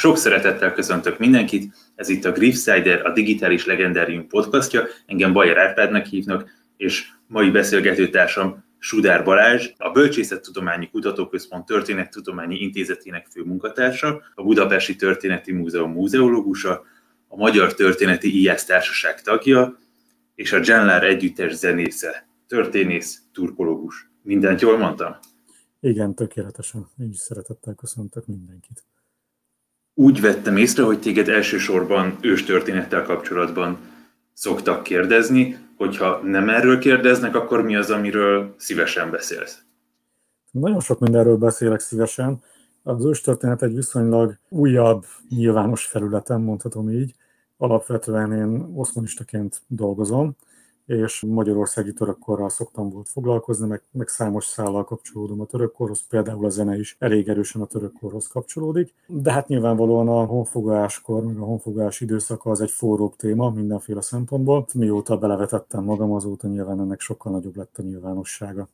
Sok szeretettel köszöntök mindenkit, ez itt a Griffsider, a Digitális Legendárium podcastja, engem Bajer Árpádnak hívnak, és mai beszélgetőtársam Sudár Balázs, a Bölcsészettudományi Kutatóközpont Történettudományi Intézetének főmunkatársa, a Budapesti Történeti Múzeum múzeológusa, a Magyar Történeti IASZ Társaság tagja, és a Genlár együttes zenésze, történész, turkológus. Mindent jól mondtam? Igen, tökéletesen. Is szeretettel köszöntök mindenkit. Úgy vettem észre, hogy téged elsősorban őstörténettel kapcsolatban szoktak kérdezni, hogyha nem erről kérdeznek, akkor mi az, amiről szívesen beszélsz? Nagyon sok mindenről beszélek szívesen. Az őstörténet egy viszonylag újabb, nyilvános felületen, mondhatom így. Alapvetően én oszmanistaként dolgozom, és magyarországi törökkorral szoktam volt foglalkozni, meg, meg számos szállal kapcsolódom a törökkorhoz, például a zene is elég erősen a törökkorhoz kapcsolódik. De hát nyilvánvalóan a honfogáskor, meg a honfogás időszaka az egy forróbb téma mindenféle szempontból. Mióta belevetettem magam, azóta nyilván ennek sokkal nagyobb lett a nyilvánossága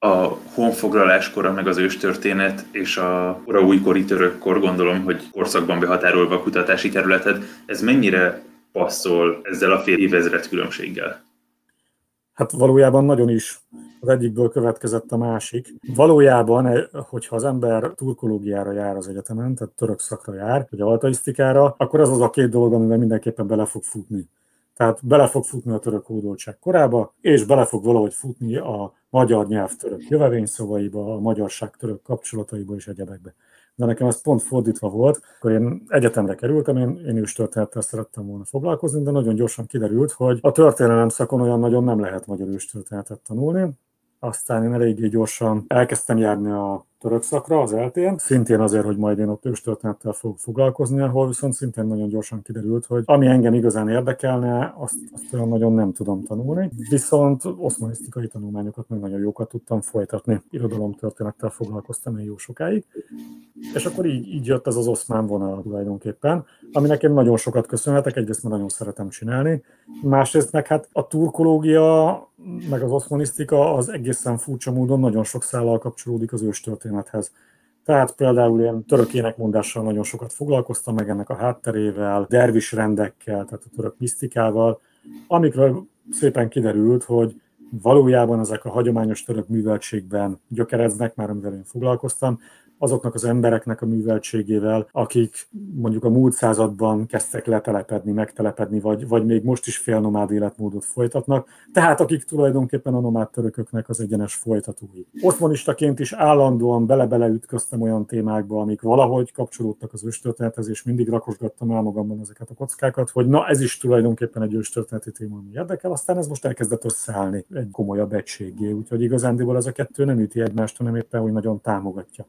a honfoglaláskora, meg az őstörténet és a ora újkori törökkor, gondolom, hogy korszakban behatárolva a kutatási területed, ez mennyire passzol ezzel a fél évezred különbséggel? Hát valójában nagyon is az egyikből következett a másik. Valójában, eh, hogyha az ember turkológiára jár az egyetemen, tehát török szakra jár, vagy altaisztikára, akkor ez az a két dolog, amivel mindenképpen bele fog futni. Tehát bele fog futni a török hódoltság korába, és bele fog valahogy futni a magyar nyelv török jövevényszavaiba, a magyarság török kapcsolataiba és egyebekbe de nekem ez pont fordítva volt, akkor én egyetemre kerültem, én, én is történettel szerettem volna foglalkozni, de nagyon gyorsan kiderült, hogy a történelem szakon olyan nagyon nem lehet magyar őstörténetet tanulni, aztán én eléggé gyorsan elkezdtem járni a török szakra az eltén, szintén azért, hogy majd én ott őstörténettel fogok foglalkozni, ahol viszont szintén nagyon gyorsan kiderült, hogy ami engem igazán érdekelne, azt, azt olyan nagyon nem tudom tanulni. Viszont oszmanisztikai tanulmányokat meg nagyon jókat tudtam folytatni. Irodalomtörténettel foglalkoztam én jó sokáig. És akkor így, így jött ez az oszmán vonal tulajdonképpen, aminek én nagyon sokat köszönhetek, egyrészt mert nagyon szeretem csinálni, másrészt meg hát a turkológia, meg az oszmanisztika az egészen furcsa módon nagyon sok szállal kapcsolódik az őstörténethez. Tehát például én török énekmondással nagyon sokat foglalkoztam, meg ennek a hátterével, dervis rendekkel, tehát a török misztikával, amikről szépen kiderült, hogy valójában ezek a hagyományos török műveltségben gyökereznek, már amivel én foglalkoztam, azoknak az embereknek a műveltségével, akik mondjuk a múlt században kezdtek letelepedni, megtelepedni, vagy, vagy még most is félnomád életmódot folytatnak, tehát akik tulajdonképpen a nomád törököknek az egyenes folytatói. Oszmanistaként is állandóan bele-bele ütköztem olyan témákba, amik valahogy kapcsolódtak az őstörténethez, és mindig rakosgattam el magamban ezeket a kockákat, hogy na ez is tulajdonképpen egy őstörténeti téma, ami érdekel, aztán ez most elkezdett összeállni egy komolyabb egységé, úgyhogy igazándiból ez a kettő nem üti egymást, hanem éppen hogy nagyon támogatja.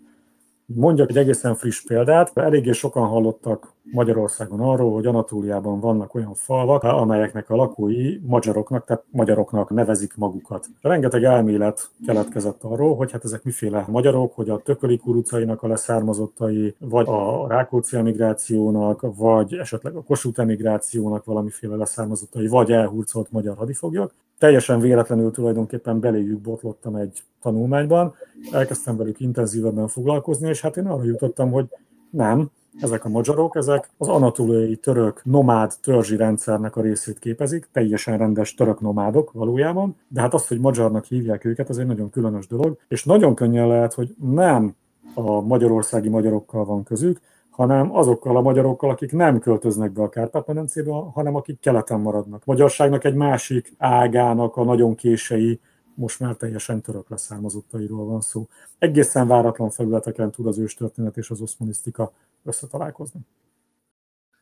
Mondjak egy egészen friss példát. Eléggé sokan hallottak Magyarországon arról, hogy Anatóliában vannak olyan falvak, amelyeknek a lakói magyaroknak, tehát magyaroknak nevezik magukat. Rengeteg elmélet keletkezett arról, hogy hát ezek miféle magyarok, hogy a tököli kurucainak a leszármazottai, vagy a Rákóczi emigrációnak, vagy esetleg a Kossuth emigrációnak valamiféle leszármazottai, vagy elhurcolt magyar hadifoglyok. Teljesen véletlenül tulajdonképpen beléjük botlottam egy tanulmányban, elkezdtem velük intenzívebben foglalkozni, és hát én arra jutottam, hogy nem, ezek a magyarok, ezek az anatóliai török nomád törzsi rendszernek a részét képezik, teljesen rendes török nomádok valójában, de hát azt, hogy magyarnak hívják őket, az egy nagyon különös dolog, és nagyon könnyen lehet, hogy nem a magyarországi magyarokkal van közük, hanem azokkal a magyarokkal, akik nem költöznek be a Kárpát-medencébe, hanem akik keleten maradnak. Magyarságnak egy másik ágának a nagyon kései most már teljesen török leszármazottairól van szó. Egészen váratlan felületeken tud az őstörténet és az oszmanisztika összetalálkozni.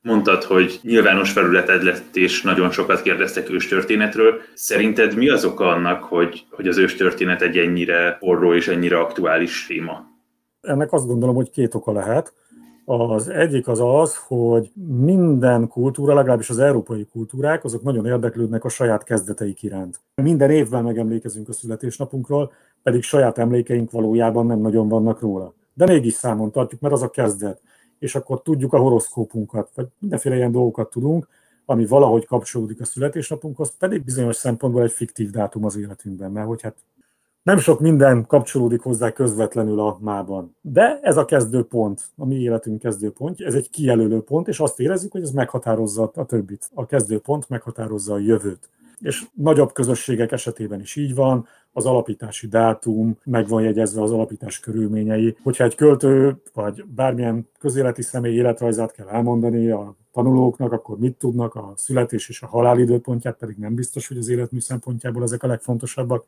Mondtad, hogy nyilvános felületed lett, és nagyon sokat kérdeztek őstörténetről. Szerinted mi az oka annak, hogy, hogy az őstörténet egy ennyire forró és ennyire aktuális téma? Ennek azt gondolom, hogy két oka lehet. Az egyik az az, hogy minden kultúra, legalábbis az európai kultúrák, azok nagyon érdeklődnek a saját kezdeteik iránt. Minden évben megemlékezünk a születésnapunkról, pedig saját emlékeink valójában nem nagyon vannak róla. De mégis számon tartjuk, mert az a kezdet. És akkor tudjuk a horoszkópunkat, vagy mindenféle ilyen dolgokat tudunk, ami valahogy kapcsolódik a születésnapunkhoz, pedig bizonyos szempontból egy fiktív dátum az életünkben, mert hogy hát nem sok minden kapcsolódik hozzá közvetlenül a mában. De ez a kezdőpont, a mi életünk kezdőpontja, ez egy kijelölő pont, és azt érezzük, hogy ez meghatározza a többit. A kezdőpont meghatározza a jövőt. És nagyobb közösségek esetében is így van, az alapítási dátum, meg van jegyezve az alapítás körülményei. Hogyha egy költő vagy bármilyen közéleti személy életrajzát kell elmondani a tanulóknak, akkor mit tudnak, a születés és a halál időpontját pedig nem biztos, hogy az életmű szempontjából ezek a legfontosabbak.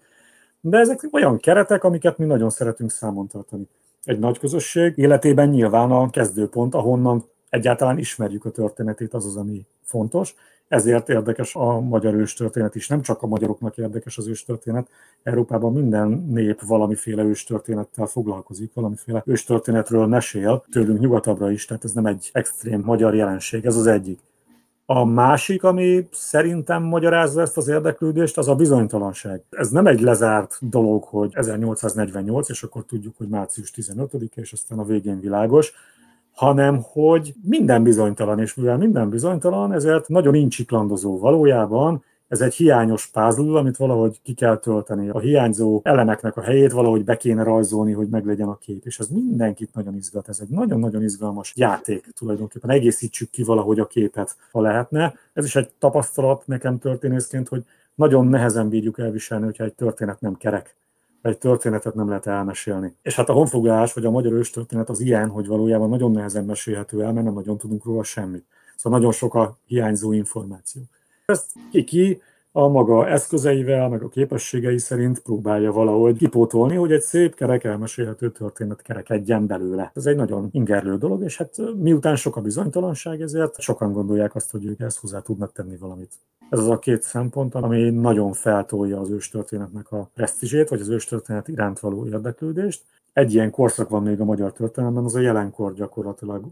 De ezek olyan keretek, amiket mi nagyon szeretünk számon tartani. Egy nagy közösség életében nyilván a kezdőpont, ahonnan egyáltalán ismerjük a történetét, az az, ami fontos. Ezért érdekes a magyar őstörténet is. Nem csak a magyaroknak érdekes az őstörténet. Európában minden nép valamiféle őstörténettel foglalkozik, valamiféle őstörténetről mesél, tőlünk nyugatabbra is, tehát ez nem egy extrém magyar jelenség, ez az egyik. A másik, ami szerintem magyarázza ezt az érdeklődést, az a bizonytalanság. Ez nem egy lezárt dolog, hogy 1848, és akkor tudjuk, hogy március 15-e, és aztán a végén világos, hanem hogy minden bizonytalan, és mivel minden bizonytalan, ezért nagyon incsiklandozó valójában, ez egy hiányos puzzle, amit valahogy ki kell tölteni. A hiányzó elemeknek a helyét valahogy be kéne rajzolni, hogy meglegyen a kép. És ez mindenkit nagyon izgat. Ez egy nagyon-nagyon izgalmas játék tulajdonképpen. Egészítsük ki valahogy a képet, ha lehetne. Ez is egy tapasztalat nekem történészként, hogy nagyon nehezen bírjuk elviselni, hogyha egy történet nem kerek egy történetet nem lehet elmesélni. És hát a honfoglalás, vagy a magyar őstörténet az ilyen, hogy valójában nagyon nehezen mesélhető el, mert nem nagyon tudunk róla semmit. Szóval nagyon sok a hiányzó információ. Ezt ki a maga eszközeivel, meg a képességei szerint próbálja valahogy kipótolni, hogy egy szép kerek elmesélhető történet kerekedjen belőle. Ez egy nagyon ingerlő dolog, és hát miután sok a bizonytalanság, ezért sokan gondolják azt, hogy ők ezt hozzá tudnak tenni valamit. Ez az a két szempont, ami nagyon feltolja az őstörténetnek a presztízsét, vagy az őstörténet iránt való érdeklődést, egy ilyen korszak van még a magyar történelemben, az a jelenkor gyakorlatilag.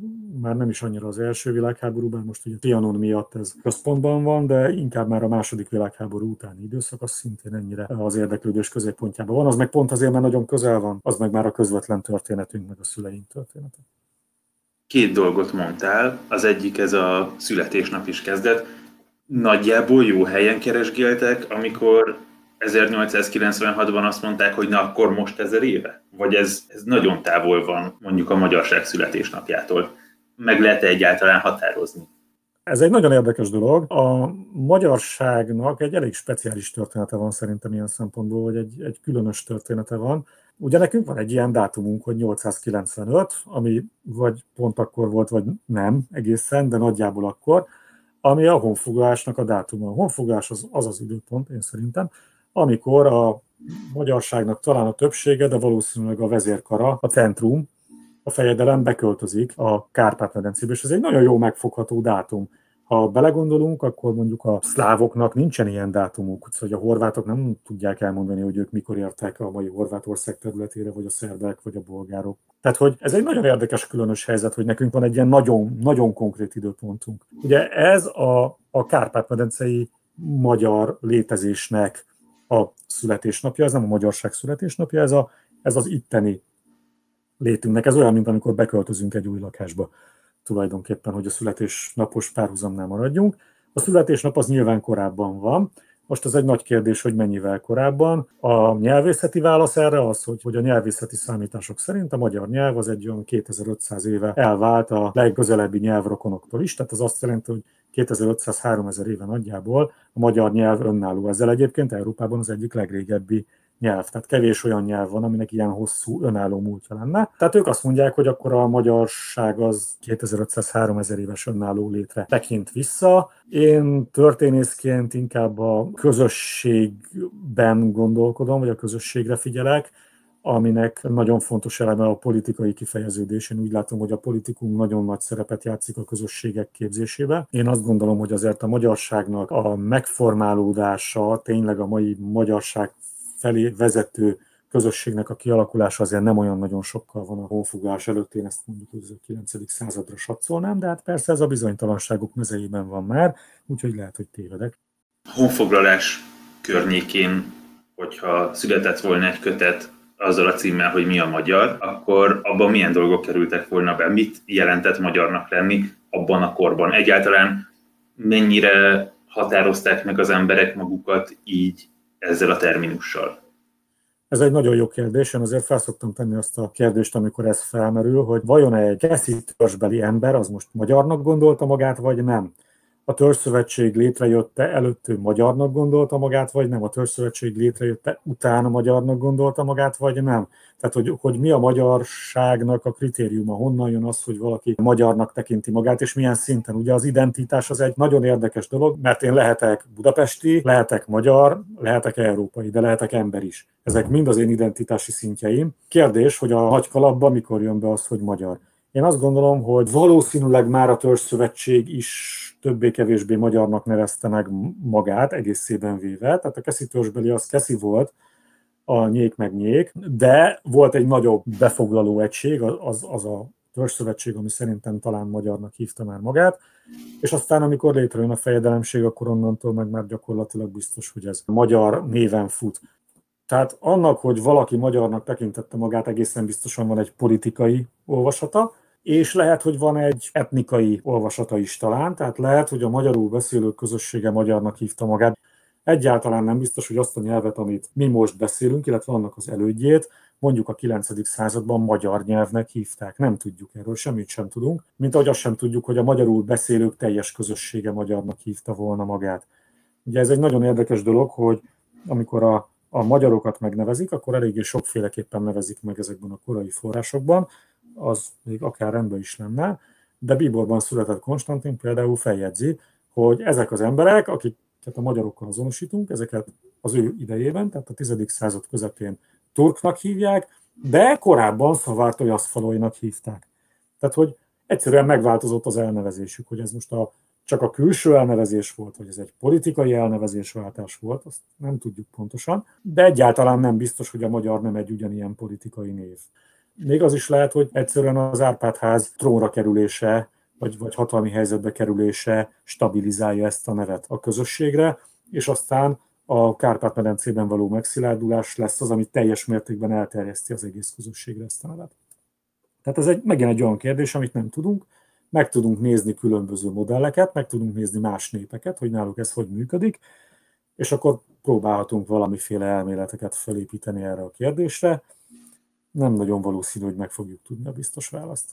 Már nem is annyira az első világháborúban, most ugye Trianon miatt ez központban van, de inkább már a második világháború utáni időszak az szintén ennyire az érdeklődés középpontjában van. Az meg pont azért, mert nagyon közel van, az meg már a közvetlen történetünk, meg a szüleink története. Két dolgot mondtál, az egyik ez a születésnap is kezdett. Nagyjából jó helyen keresgéltek, amikor 1896-ban azt mondták, hogy na akkor most ezer éve? Vagy ez, ez nagyon távol van mondjuk a magyarság születésnapjától? Meg lehet-e egyáltalán határozni? Ez egy nagyon érdekes dolog. A magyarságnak egy elég speciális története van szerintem ilyen szempontból, hogy egy, egy különös története van. Ugye nekünk van egy ilyen dátumunk, hogy 895, ami vagy pont akkor volt, vagy nem egészen, de nagyjából akkor, ami a honfoglalásnak a dátuma. A honfoglalás az, az az időpont, én szerintem, amikor a magyarságnak talán a többsége, de valószínűleg a vezérkara, a centrum, a fejedelem beköltözik a Kárpát-medencébe, és ez egy nagyon jó megfogható dátum. Ha belegondolunk, akkor mondjuk a szlávoknak nincsen ilyen dátumuk, hogy a horvátok nem tudják elmondani, hogy ők mikor értek a mai Horvátország területére, vagy a szerbek, vagy a bolgárok. Tehát, hogy ez egy nagyon érdekes, különös helyzet, hogy nekünk van egy ilyen nagyon, nagyon konkrét időpontunk. Ugye ez a, a Kárpát-medencei magyar létezésnek a születésnapja, ez nem a magyarság születésnapja, ez, a, ez az itteni létünknek. Ez olyan, mint amikor beköltözünk egy új lakásba tulajdonképpen, hogy a születésnapos párhuzamnál maradjunk. A születésnap az nyilván korábban van, most az egy nagy kérdés, hogy mennyivel korábban. A nyelvészeti válasz erre az, hogy, hogy a nyelvészeti számítások szerint a magyar nyelv az egy olyan 2500 éve elvált a legközelebbi nyelvrokonoktól is, tehát az azt jelenti, hogy 2500-3000 éve nagyjából a magyar nyelv önálló. Ezzel egyébként Európában az egyik legrégebbi nyelv. Tehát kevés olyan nyelv van, aminek ilyen hosszú önálló múltja lenne. Tehát ők azt mondják, hogy akkor a magyarság az 2500-3000 éves önálló létre tekint vissza. Én történészként inkább a közösségben gondolkodom, vagy a közösségre figyelek, aminek nagyon fontos eleme a politikai kifejeződés. Én úgy látom, hogy a politikum nagyon nagy szerepet játszik a közösségek képzésébe. Én azt gondolom, hogy azért a magyarságnak a megformálódása, tényleg a mai magyarság felé vezető közösségnek a kialakulása azért nem olyan nagyon sokkal van a honfoglalás előtt, én ezt mondjuk az 9. századra satszolnám, de hát persze ez a bizonytalanságok mezeiben van már, úgyhogy lehet, hogy tévedek. Honfoglalás környékén, hogyha született volna egy kötet azzal a címmel, hogy mi a magyar, akkor abban milyen dolgok kerültek volna be, mit jelentett magyarnak lenni abban a korban. Egyáltalán mennyire határozták meg az emberek magukat így ezzel a terminussal? Ez egy nagyon jó kérdés, én azért felszoktam tenni azt a kérdést, amikor ez felmerül, hogy vajon egy keszi törzsbeli ember az most magyarnak gondolta magát, vagy nem a törzszövetség létrejötte előtt ő magyarnak gondolta magát, vagy nem, a törzszövetség létrejötte utána magyarnak gondolta magát, vagy nem. Tehát, hogy, hogy mi a magyarságnak a kritériuma, honnan jön az, hogy valaki magyarnak tekinti magát, és milyen szinten. Ugye az identitás az egy nagyon érdekes dolog, mert én lehetek budapesti, lehetek magyar, lehetek európai, de lehetek ember is. Ezek mind az én identitási szintjeim. Kérdés, hogy a nagy kalapban mikor jön be az, hogy magyar. Én azt gondolom, hogy valószínűleg már a törzszövetség is többé-kevésbé magyarnak nevezte meg magát egészében véve, tehát a Keszi törzsbeli az Keszi volt, a nyék meg nyék, de volt egy nagyobb befoglaló egység, az, az a törzszövetség, ami szerintem talán magyarnak hívta már magát, és aztán amikor létrejön a fejedelemség, akkor onnantól meg már gyakorlatilag biztos, hogy ez magyar néven fut. Tehát annak, hogy valaki magyarnak tekintette magát, egészen biztosan van egy politikai olvasata, és lehet, hogy van egy etnikai olvasata is talán, tehát lehet, hogy a magyarul beszélő közössége magyarnak hívta magát. Egyáltalán nem biztos, hogy azt a nyelvet, amit mi most beszélünk, illetve annak az elődjét, mondjuk a 9. században magyar nyelvnek hívták. Nem tudjuk erről, semmit sem tudunk, mint ahogy azt sem tudjuk, hogy a magyarul beszélők teljes közössége magyarnak hívta volna magát. Ugye ez egy nagyon érdekes dolog, hogy amikor a, a magyarokat megnevezik, akkor eléggé sokféleképpen nevezik meg ezekben a korai forrásokban az még akár rendben is lenne, de Bíborban született Konstantin például feljegyzi, hogy ezek az emberek, akiket a magyarokkal azonosítunk, ezeket az ő idejében, tehát a 10. század közepén turknak hívják, de korábban szavártói aszfalóinak hívták. Tehát, hogy egyszerűen megváltozott az elnevezésük, hogy ez most a, csak a külső elnevezés volt, vagy ez egy politikai elnevezésváltás volt, azt nem tudjuk pontosan, de egyáltalán nem biztos, hogy a magyar nem egy ugyanilyen politikai név. Még az is lehet, hogy egyszerűen az Árpád-ház trónra kerülése, vagy, vagy hatalmi helyzetbe kerülése stabilizálja ezt a nevet a közösségre, és aztán a Kárpát-medencében való megszilárdulás lesz az, ami teljes mértékben elterjeszti az egész közösségre ezt a nevet. Tehát ez egy, megint egy olyan kérdés, amit nem tudunk, meg tudunk nézni különböző modelleket, meg tudunk nézni más népeket, hogy náluk ez hogy működik, és akkor próbálhatunk valamiféle elméleteket felépíteni erre a kérdésre, nem nagyon valószínű, hogy meg fogjuk tudni a biztos választ.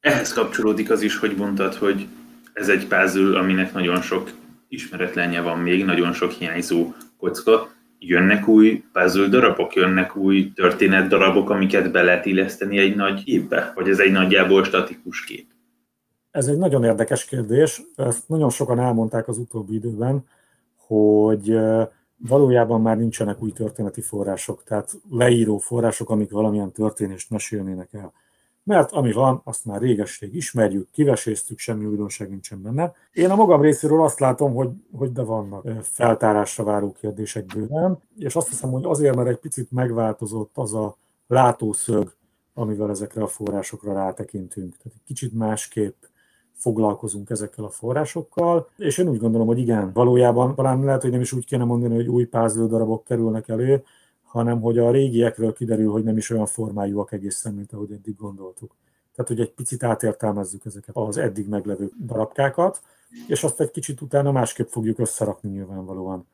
Ehhez kapcsolódik az is, hogy mondtad, hogy ez egy puzzle, aminek nagyon sok ismeretlenje van még, nagyon sok hiányzó kocka. Jönnek új puzzle darabok, jönnek új történet darabok, amiket be lehet illeszteni egy nagy képbe? Vagy ez egy nagyjából statikus kép? Ez egy nagyon érdekes kérdés. Ezt nagyon sokan elmondták az utóbbi időben, hogy valójában már nincsenek új történeti források, tehát leíró források, amik valamilyen történést mesélnének el. Mert ami van, azt már réges-rég ismerjük, kiveséztük, semmi újdonság nincsen benne. Én a magam részéről azt látom, hogy, hogy de vannak feltárásra váró kérdések bőven, és azt hiszem, hogy azért, mert egy picit megváltozott az a látószög, amivel ezekre a forrásokra rátekintünk. Tehát egy kicsit másképp foglalkozunk ezekkel a forrásokkal, és én úgy gondolom, hogy igen, valójában talán lehet, hogy nem is úgy kéne mondani, hogy új pázlő darabok kerülnek elő, hanem hogy a régiekről kiderül, hogy nem is olyan formájúak egészen, mint ahogy eddig gondoltuk. Tehát, hogy egy picit átértelmezzük ezeket az eddig meglevő darabkákat, és azt egy kicsit utána másképp fogjuk összerakni nyilvánvalóan.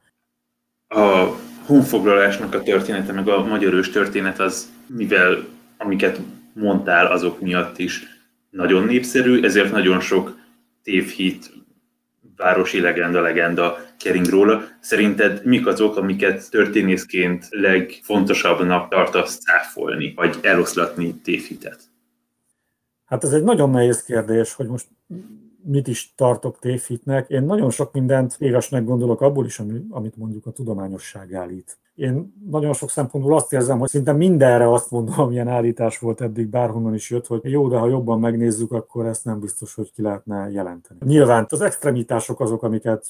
A honfoglalásnak a története, meg a magyarős történet az, mivel amiket mondtál, azok miatt is nagyon népszerű, ezért nagyon sok tévhit, városi legenda, legenda kering róla. Szerinted mik azok, amiket történészként legfontosabbnak tartasz cáfolni, vagy eloszlatni tévhitet? Hát ez egy nagyon nehéz kérdés, hogy most mit is tartok tévhitnek. Én nagyon sok mindent égesnek gondolok abból is, amit mondjuk a tudományosság állít. Én nagyon sok szempontból azt érzem, hogy szinte mindenre azt mondom, amilyen állítás volt eddig, bárhonnan is jött, hogy jó, de ha jobban megnézzük, akkor ezt nem biztos, hogy ki lehetne jelenteni. Nyilván az extremitások azok, amiket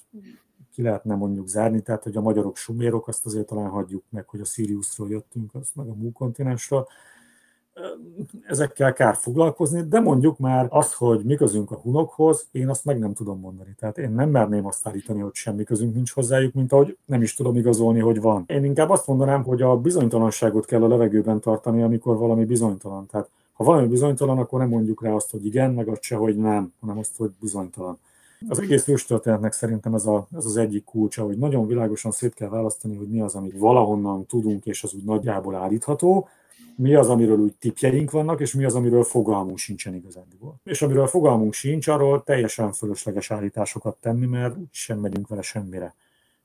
ki lehetne mondjuk zárni, tehát hogy a magyarok sumérok, azt azért talán hagyjuk meg, hogy a Siriusról jöttünk, azt meg a Mú kontinensről, ezekkel kár foglalkozni, de mondjuk már az, hogy mi közünk a hunokhoz, én azt meg nem tudom mondani. Tehát én nem merném azt állítani, hogy semmi közünk nincs hozzájuk, mint ahogy nem is tudom igazolni, hogy van. Én inkább azt mondanám, hogy a bizonytalanságot kell a levegőben tartani, amikor valami bizonytalan. Tehát ha valami bizonytalan, akkor nem mondjuk rá azt, hogy igen, meg azt se, hogy nem, hanem azt, hogy bizonytalan. Az egész őstörténetnek szerintem ez, a, ez az egyik kulcsa, hogy nagyon világosan szét kell választani, hogy mi az, amit valahonnan tudunk, és az úgy nagyjából állítható, mi az, amiről úgy tipjeink vannak, és mi az, amiről fogalmunk sincsen igazándiból. És amiről fogalmunk sincs, arról teljesen fölösleges állításokat tenni, mert sem megyünk vele semmire.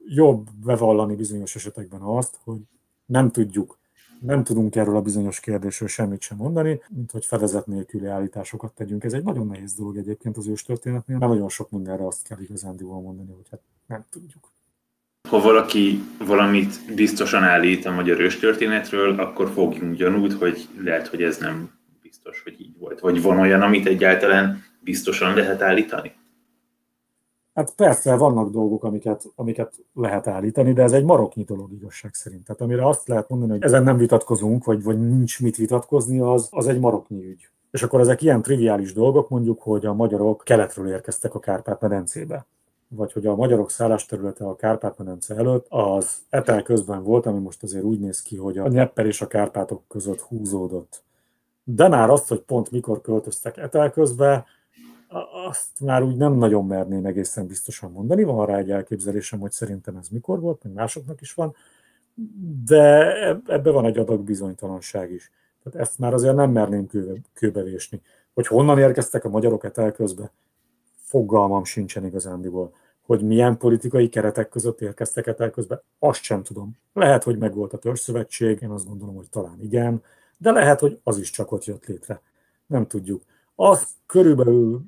Jobb bevallani bizonyos esetekben azt, hogy nem tudjuk, nem tudunk erről a bizonyos kérdésről semmit sem mondani, mint hogy fedezet nélküli állításokat tegyünk. Ez egy nagyon nehéz dolog egyébként az őstörténetnél, mert nagyon sok mindenre azt kell igazándiból mondani, hogy hát nem tudjuk. Ha valaki valamit biztosan állít a magyar őstörténetről, akkor fogjunk gyanút, hogy lehet, hogy ez nem biztos, hogy így volt. Vagy van olyan, amit egyáltalán biztosan lehet állítani? Hát persze, vannak dolgok, amiket, amiket lehet állítani, de ez egy maroknyi dolog igazság szerint. Tehát amire azt lehet mondani, hogy ezen nem vitatkozunk, vagy, vagy nincs mit vitatkozni, az, az egy maroknyi ügy. És akkor ezek ilyen triviális dolgok, mondjuk, hogy a magyarok keletről érkeztek a Kárpát-medencébe vagy hogy a magyarok szállásterülete a Kárpát-medence előtt, az etel közben volt, ami most azért úgy néz ki, hogy a Nyepper és a Kárpátok között húzódott. De már azt, hogy pont mikor költöztek etel közben, azt már úgy nem nagyon merném egészen biztosan mondani. Van rá egy elképzelésem, hogy szerintem ez mikor volt, meg másoknak is van, de ebbe van egy adag bizonytalanság is. Tehát ezt már azért nem merném kőbe, kőbevésni. Hogy honnan érkeztek a magyarok etel közben, fogalmam sincsen igazándiból. Hogy milyen politikai keretek között érkeztek etel közben, azt sem tudom. Lehet, hogy megvolt a törzszövetség, én azt gondolom, hogy talán igen, de lehet, hogy az is csak ott jött létre. Nem tudjuk. Az körülbelül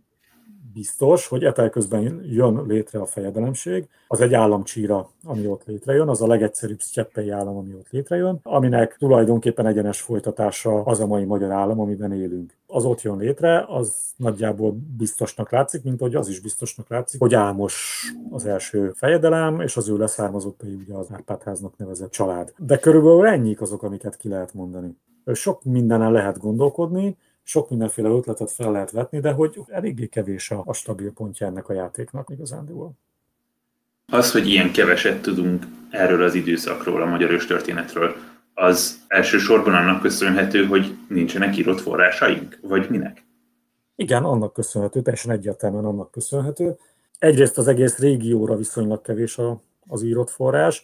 biztos, hogy etel közben jön létre a fejedelemség. Az egy államcsíra, ami ott létrejön, az a legegyszerűbb sztyeppei állam, ami ott létrejön, aminek tulajdonképpen egyenes folytatása az a mai magyar állam, amiben élünk. Az ott jön létre, az nagyjából biztosnak látszik, mint hogy az is biztosnak látszik, hogy Álmos az első fejedelem, és az ő leszármazottai ugye az Árpádháznak nevezett család. De körülbelül ennyik azok, amiket ki lehet mondani. Sok mindenen lehet gondolkodni, sok mindenféle ötletet fel lehet vetni, de hogy eléggé kevés a, a stabil pontja ennek a játéknak igazándiból. Az, hogy ilyen keveset tudunk erről az időszakról, a magyar őstörténetről, az elsősorban annak köszönhető, hogy nincsenek írott forrásaink? Vagy minek? Igen, annak köszönhető, teljesen egyértelműen annak köszönhető. Egyrészt az egész régióra viszonylag kevés a, az írott forrás,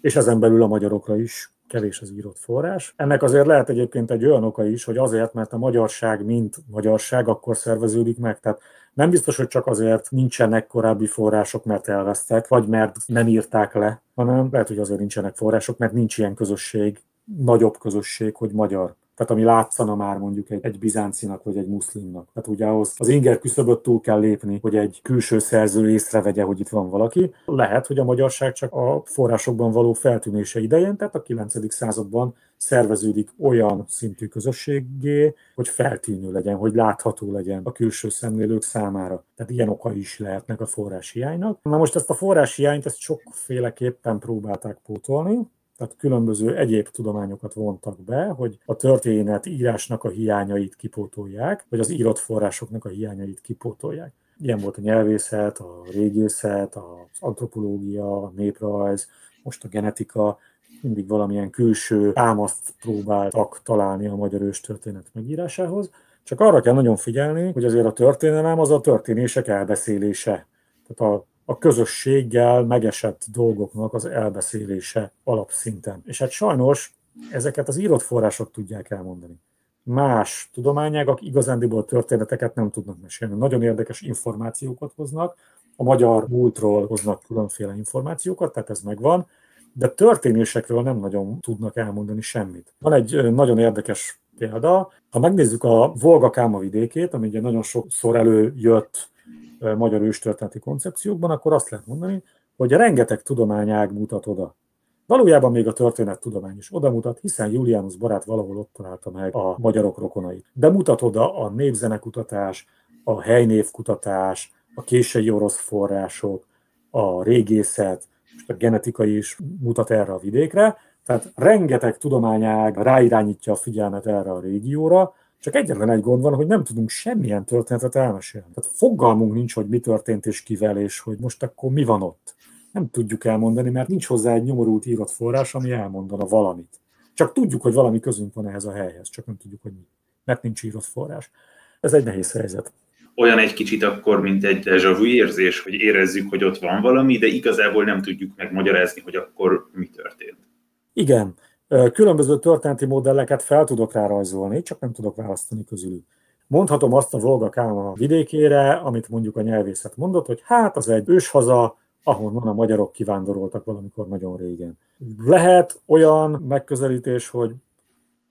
és ezen belül a magyarokra is kevés az írott forrás. Ennek azért lehet egyébként egy olyan oka is, hogy azért, mert a magyarság, mint magyarság, akkor szerveződik meg. Tehát nem biztos, hogy csak azért nincsenek korábbi források, mert elvesztek, vagy mert nem írták le, hanem lehet, hogy azért nincsenek források, mert nincs ilyen közösség, nagyobb közösség, hogy magyar tehát ami látszana már mondjuk egy, egy bizáncinak vagy egy muszlimnak. Tehát ugye ahhoz az inger küszöböt túl kell lépni, hogy egy külső szerző észrevegye, hogy itt van valaki. Lehet, hogy a magyarság csak a forrásokban való feltűnése idején, tehát a 9. században szerveződik olyan szintű közösségé, hogy feltűnő legyen, hogy látható legyen a külső szemlélők számára. Tehát ilyen oka is lehetnek a forrás hiánynak. Na most ezt a forrás hiányt ezt sokféleképpen próbálták pótolni tehát különböző egyéb tudományokat vontak be, hogy a történet írásnak a hiányait kipótolják, vagy az írott forrásoknak a hiányait kipótolják. Ilyen volt a nyelvészet, a régészet, az antropológia, a néprajz, most a genetika, mindig valamilyen külső támaszt próbáltak találni a magyar őstörténet megírásához. Csak arra kell nagyon figyelni, hogy azért a történelem az a történések elbeszélése. Tehát a a közösséggel megesett dolgoknak az elbeszélése alapszinten. És hát sajnos ezeket az írott források tudják elmondani. Más tudományágak igazándiból történeteket nem tudnak mesélni. Nagyon érdekes információkat hoznak, a magyar múltról hoznak különféle információkat, tehát ez megvan, de történésekről nem nagyon tudnak elmondani semmit. Van egy nagyon érdekes példa, ha megnézzük a Volga Káma vidékét, ami ugye nagyon sokszor előjött magyar őstörténeti koncepciókban, akkor azt lehet mondani, hogy rengeteg tudományág mutat oda. Valójában még a történettudomány is oda mutat, hiszen Julianus barát valahol ott találta meg a magyarok rokonait. De mutat oda a népzenekutatás, a helynévkutatás, a késői orosz források, a régészet, most a genetika is mutat erre a vidékre, tehát rengeteg tudományág ráirányítja a figyelmet erre a régióra, csak egyetlen egy gond van, hogy nem tudunk semmilyen történetet elmesélni. Tehát fogalmunk nincs, hogy mi történt és kivel, és hogy most akkor mi van ott. Nem tudjuk elmondani, mert nincs hozzá egy nyomorult írott forrás, ami elmondana valamit. Csak tudjuk, hogy valami közünk van ehhez a helyhez, csak nem tudjuk, hogy mi. Mert nincs írott forrás. Ez egy nehéz helyzet. olyan egy kicsit akkor, mint egy déjà vu érzés, hogy érezzük, hogy ott van valami, de igazából nem tudjuk megmagyarázni, hogy akkor mi történt. Igen. Különböző történeti modelleket fel tudok rá csak nem tudok választani közülük. Mondhatom azt a Volga Káma vidékére, amit mondjuk a nyelvészet mondott, hogy hát az egy őshaza, ahonnan a magyarok kivándoroltak valamikor nagyon régen. Lehet olyan megközelítés, hogy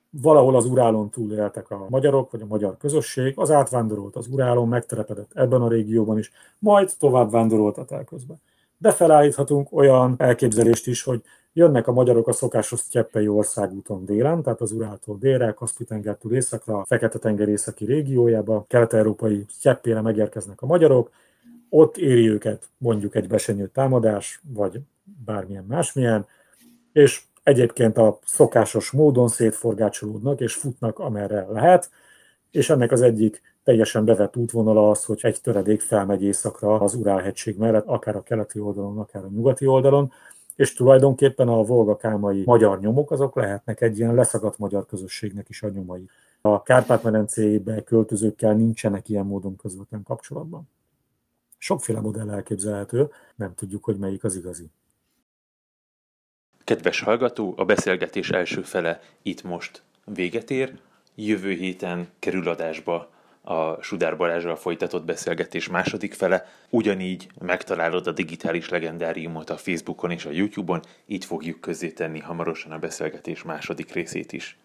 valahol az Urálon túl éltek a magyarok, vagy a magyar közösség, az átvándorolt az Urálon, megterepedett ebben a régióban is, majd tovább vándorolt a telközbe. De felállíthatunk olyan elképzelést is, hogy jönnek a magyarok a szokásos Sztyeppei országúton délen, tehát az Uráltól délre, Kaszpi-tengertől északra, a Fekete-tenger északi régiójába, kelet-európai Sztyeppére megérkeznek a magyarok, ott éri őket mondjuk egy besenyő támadás, vagy bármilyen másmilyen, és egyébként a szokásos módon szétforgácsolódnak és futnak amerre lehet, és ennek az egyik teljesen bevett útvonala az, hogy egy töredék felmegy északra az Urálhegység mellett, akár a keleti oldalon, akár a nyugati oldalon, és tulajdonképpen a volga-kámai magyar nyomok azok lehetnek egy ilyen leszagadt magyar közösségnek is a nyomai. A Kárpát-medencébe költözőkkel nincsenek ilyen módon közvetlen kapcsolatban. Sokféle modell elképzelhető, nem tudjuk, hogy melyik az igazi. Kedves hallgató, a beszélgetés első fele itt most véget ér. Jövő héten kerül adásba a Sudár Balázsral folytatott beszélgetés második fele. Ugyanígy megtalálod a digitális legendáriumot a Facebookon és a YouTube-on, így fogjuk tenni hamarosan a beszélgetés második részét is.